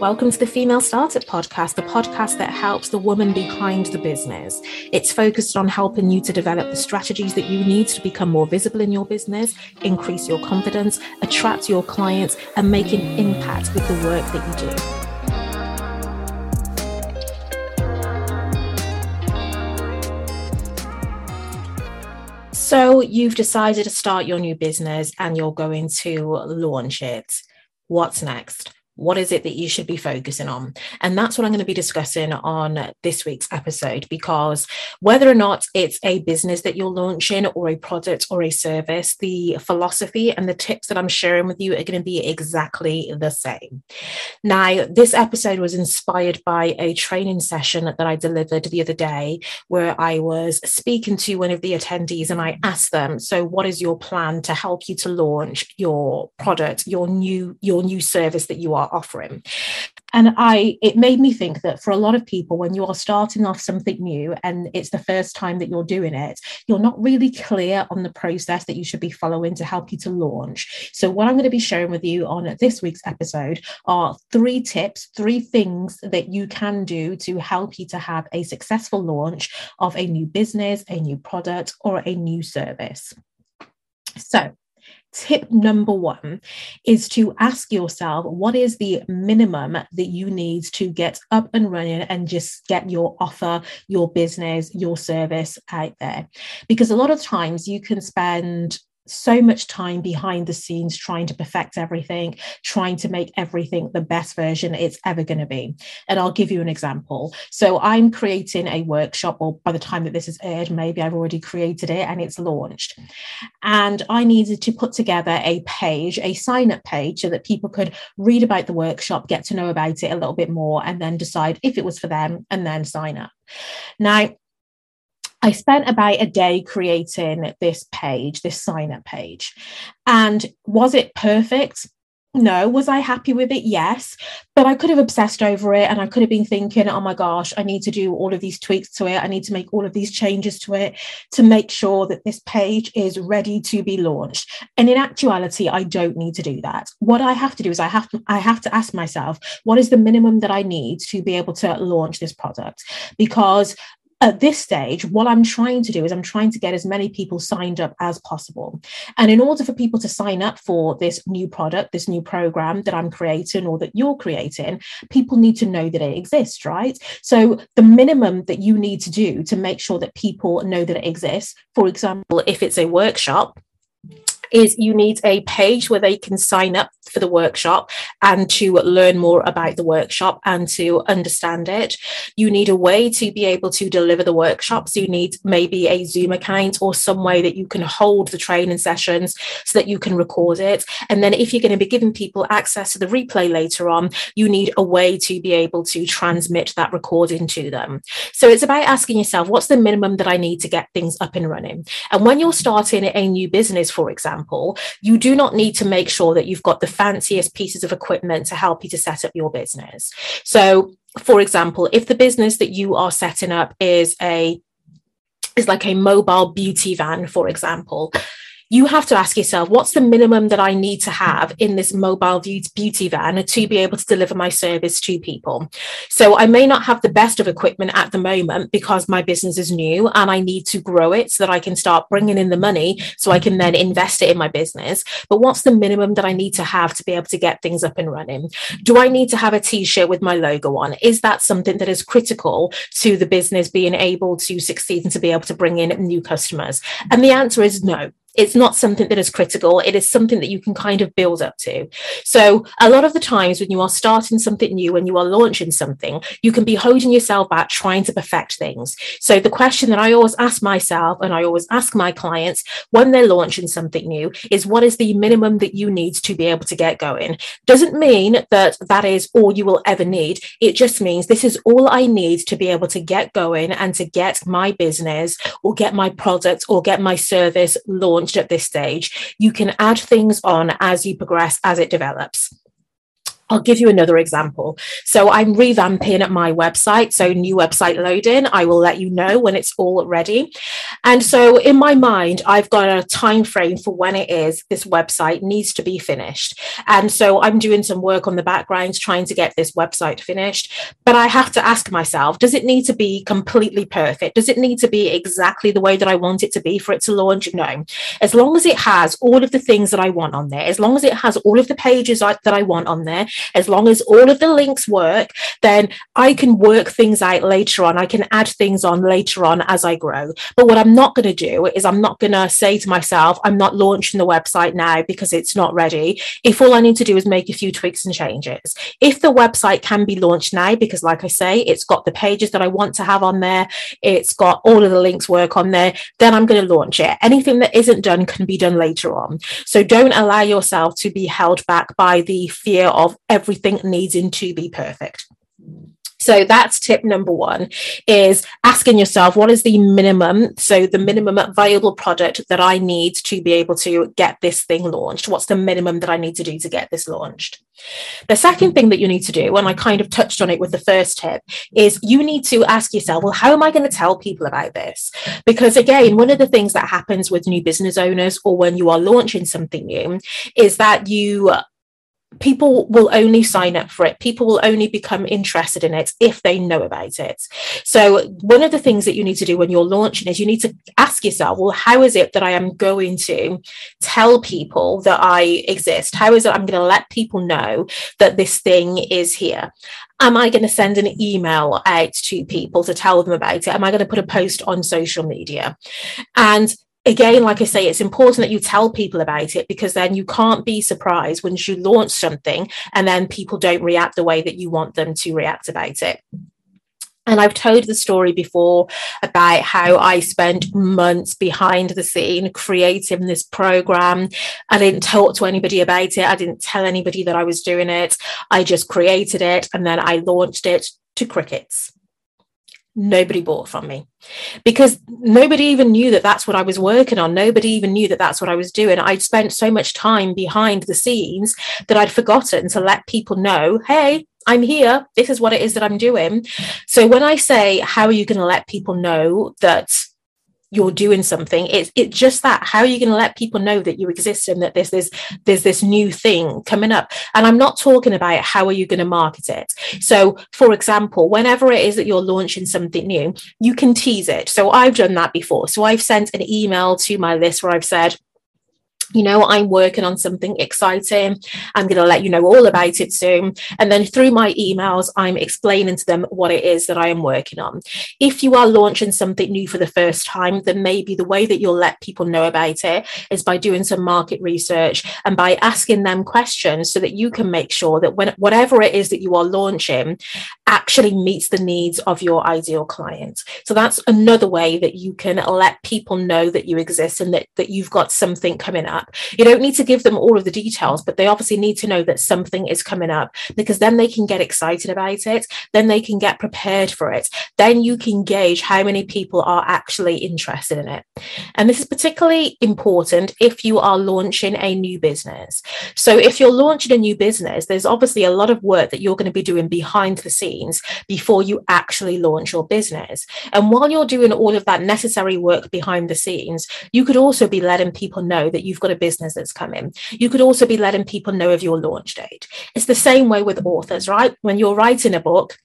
Welcome to the Female Startup Podcast, the podcast that helps the woman behind the business. It's focused on helping you to develop the strategies that you need to become more visible in your business, increase your confidence, attract your clients, and make an impact with the work that you do. So, you've decided to start your new business and you're going to launch it. What's next? What is it that you should be focusing on? And that's what I'm going to be discussing on this week's episode because whether or not it's a business that you're launching or a product or a service, the philosophy and the tips that I'm sharing with you are going to be exactly the same. Now, this episode was inspired by a training session that I delivered the other day where I was speaking to one of the attendees and I asked them, so what is your plan to help you to launch your product, your new your new service that you are are offering. And i it made me think that for a lot of people when you are starting off something new and it's the first time that you're doing it you're not really clear on the process that you should be following to help you to launch. So what i'm going to be sharing with you on this week's episode are three tips three things that you can do to help you to have a successful launch of a new business a new product or a new service. So tip number one is to ask yourself what is the minimum that you need to get up and running and just get your offer, your business, your service out there. Because a lot of times you can spend so much time behind the scenes trying to perfect everything, trying to make everything the best version it's ever going to be. And I'll give you an example. So I'm creating a workshop, or by the time that this is aired, maybe I've already created it and it's launched. And I needed to put together a page, a sign up page, so that people could read about the workshop, get to know about it a little bit more, and then decide if it was for them and then sign up. Now, I spent about a day creating this page, this sign up page. And was it perfect? No. Was I happy with it? Yes. But I could have obsessed over it and I could have been thinking, oh my gosh, I need to do all of these tweaks to it. I need to make all of these changes to it to make sure that this page is ready to be launched. And in actuality, I don't need to do that. What I have to do is I have to I have to ask myself, what is the minimum that I need to be able to launch this product? Because at this stage, what I'm trying to do is I'm trying to get as many people signed up as possible. And in order for people to sign up for this new product, this new program that I'm creating or that you're creating, people need to know that it exists, right? So the minimum that you need to do to make sure that people know that it exists, for example, if it's a workshop, is you need a page where they can sign up for the workshop and to learn more about the workshop and to understand it. You need a way to be able to deliver the workshops. You need maybe a Zoom account or some way that you can hold the training sessions so that you can record it. And then if you're going to be giving people access to the replay later on, you need a way to be able to transmit that recording to them. So it's about asking yourself, what's the minimum that I need to get things up and running? And when you're starting a new business, for example, you do not need to make sure that you've got the fanciest pieces of equipment to help you to set up your business. So, for example, if the business that you are setting up is a is like a mobile beauty van, for example, you have to ask yourself what's the minimum that I need to have in this mobile beauty van to be able to deliver my service to people. So I may not have the best of equipment at the moment because my business is new and I need to grow it so that I can start bringing in the money so I can then invest it in my business. But what's the minimum that I need to have to be able to get things up and running? Do I need to have a t shirt with my logo on? Is that something that is critical to the business being able to succeed and to be able to bring in new customers? And the answer is no it's not something that is critical. It is something that you can kind of build up to. So, a lot of the times when you are starting something new, when you are launching something, you can be holding yourself back trying to perfect things. So, the question that I always ask myself and I always ask my clients when they're launching something new is what is the minimum that you need to be able to get going? Doesn't mean that that is all you will ever need. It just means this is all I need to be able to get going and to get my business or get my product or get my service launched launched at this stage. You can add things on as you progress, as it develops. I'll give you another example. So I'm revamping at my website. So new website loading. I will let you know when it's all ready. And so in my mind, I've got a time frame for when it is this website needs to be finished. And so I'm doing some work on the background trying to get this website finished. But I have to ask myself, does it need to be completely perfect? Does it need to be exactly the way that I want it to be for it to launch? No. As long as it has all of the things that I want on there, as long as it has all of the pages that I want on there, as long as all of the links work, then I can work things out later on. I can add things on later on as I grow. But what I'm not going to do is I'm not going to say to myself, I'm not launching the website now because it's not ready. If all I need to do is make a few tweaks and changes, if the website can be launched now, because like I say, it's got the pages that I want to have on there, it's got all of the links work on there, then I'm going to launch it. Anything that isn't done can be done later on. So don't allow yourself to be held back by the fear of everything needing to be perfect. So that's tip number one is asking yourself, what is the minimum? So the minimum viable product that I need to be able to get this thing launched. What's the minimum that I need to do to get this launched? The second thing that you need to do, and I kind of touched on it with the first tip, is you need to ask yourself, well, how am I going to tell people about this? Because again, one of the things that happens with new business owners or when you are launching something new is that you people will only sign up for it people will only become interested in it if they know about it so one of the things that you need to do when you're launching is you need to ask yourself well how is it that i am going to tell people that i exist how is it i'm going to let people know that this thing is here am I going to send an email out to people to tell them about it? Am I going to put a post on social media? And again, like I say, it's important that you tell people about it because then you can't be surprised when you launch something and then people don't react the way that you want them to react about it. And I've told the story before about how I spent months behind the scene creating this program. I didn't talk to anybody about it. I didn't tell anybody that I was doing it. I just created it and then I launched it to crickets nobody bought from me because nobody even knew that that's what I was working on. Nobody even knew that that's what I was doing. I'd spent so much time behind the scenes that I'd forgotten to let people know, hey, I'm here. This is what it is that I'm doing. So when I say, how are you going to let people know that you're doing something it's it's just that how are you going to let people know that you exist and that there's this there's this new thing coming up? And i'm not talking about how are you going to market it. So for example whenever it is that you're launching something new you can tease it. So i've done that before. So i've sent an email to my list where i've said you know, I'm working on something exciting. I'm going to let you know all about it soon. And then through my emails, I'm explaining to them what it is that I am working on. If you are launching something new for the first time, then maybe the way that you'll let people know about it is by doing some market research and by asking them questions so that you can make sure that when whatever it is that you are launching actually meets the needs of your ideal client. So that's another way that you can let people know that you exist and that, that you've got something coming up. You don't need to give them all of the details, but they obviously need to know that something is coming up because then they can get excited about it. Then they can get prepared for it. Then you can gauge how many people are actually interested in it. And this is particularly important if you are launching a new business. So if you're launching a new business, there's obviously a lot of work that you're going to be doing behind the scenes before you actually launch your business. And while you're doing all of that necessary work behind the scenes, you could also be letting people know that you've got a business that's coming. You could also be letting people know of your launch date. It's the same way with authors, right? When you're writing a book,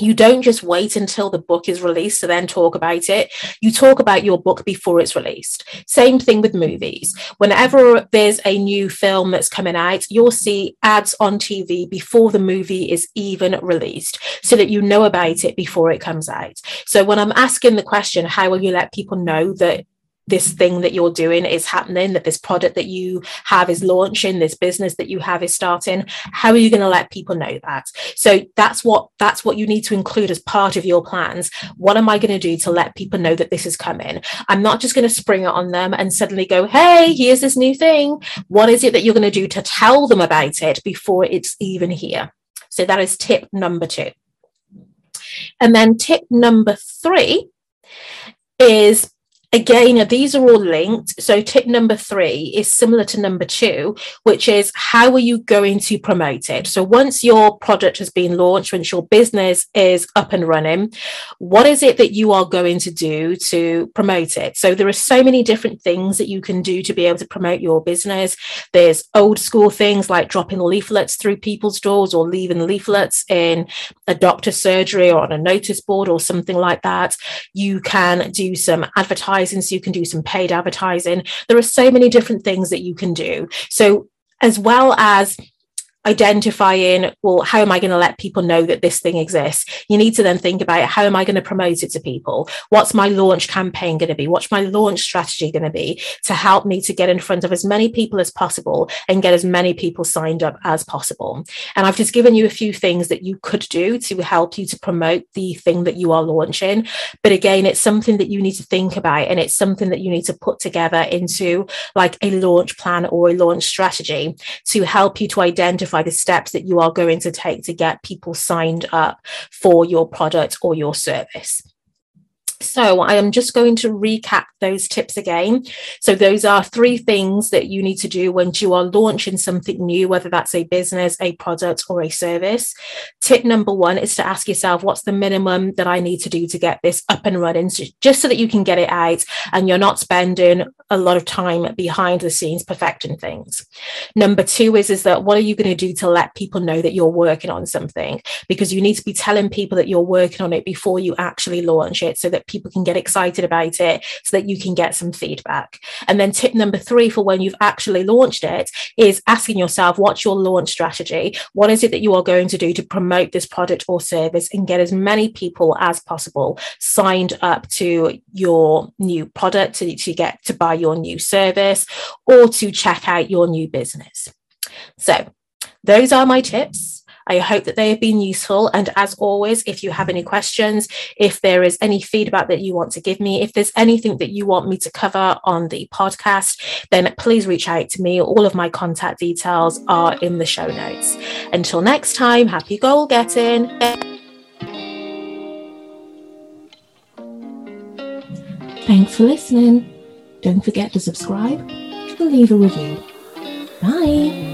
you don't just wait until the book is released to then talk about it. You talk about your book before it's released. Same thing with movies. Whenever there's a new film that's coming out, you'll see ads on TV before the movie is even released so that you know about it before it comes out. So when I'm asking the question, how will you let people know that this thing that you're doing is happening, that this product that you have is launching, this business that you have is starting. How are you going to let people know that? So that's what that's what you need to include as part of your plans. What am I going to do to let people know that this is coming? I'm not just going to spring it on them and suddenly go, hey, here's this new thing. What is it that you're going to do to tell them about it before it's even here? So that is tip number two. And then tip number three is again, these are all linked. So, tip number three is similar to number two, which is how are you going to promote it? So, once your product has been launched, once your business is up and running, what is it that you are going to do to promote it? So, there are so many different things that you can do to be able to promote your business. There's old school things like dropping leaflets through people's doors or leaving leaflets in a doctor's surgery or on a notice board or something like that. You can do some advertising, so you can do some paid advertising. There are so many different things that you can do. So, as well as identifying well how am i going to let people know that this thing exists? You need to then think about how am i going to promote it to people? What's my launch campaign going to be? What's my launch strategy going to be to help me to get in front of as many people as possible and get as many people signed up as possible? And i've just given you a few things that you could do to help you to promote the thing that you are launching. But again it's something that you need to think about and it's something that you need to put together into like a launch plan or a launch strategy to help you to identify identify the steps that you are going to take to get people signed up for your product or your service. So I am just going to recap those tips again. So those are three things that you need to do when you are launching something new, whether that's a business, a product, or a service. Tip number one is to ask yourself, what's the minimum that I need to do to get this up and running, so just so that you can get it out and you're not spending a lot of time behind the scenes perfecting things. Number two is, is that what are you going to do to let people know that you're working on something? Because you need to be telling people that you're working on it before you actually launch it so that people can get excited about it so that you can get some feedback. And then tip number three for when you've actually launched it is asking yourself, what's your launch strategy? What is it that you are going to do to promote this product or service and get as many people as possible signed up to your new product to, to get to buy your new service or to check out your new business? So, those are my tips. I hope that they have been useful. And as always, if you have any questions, if there is any feedback that you want to give me, if there's anything that you want me to cover on the podcast, then please reach out to me. All of my contact details are in the show notes. Until next time, happy goal getting. Thanks for listening. Don't forget to subscribe and leave a review. Bye.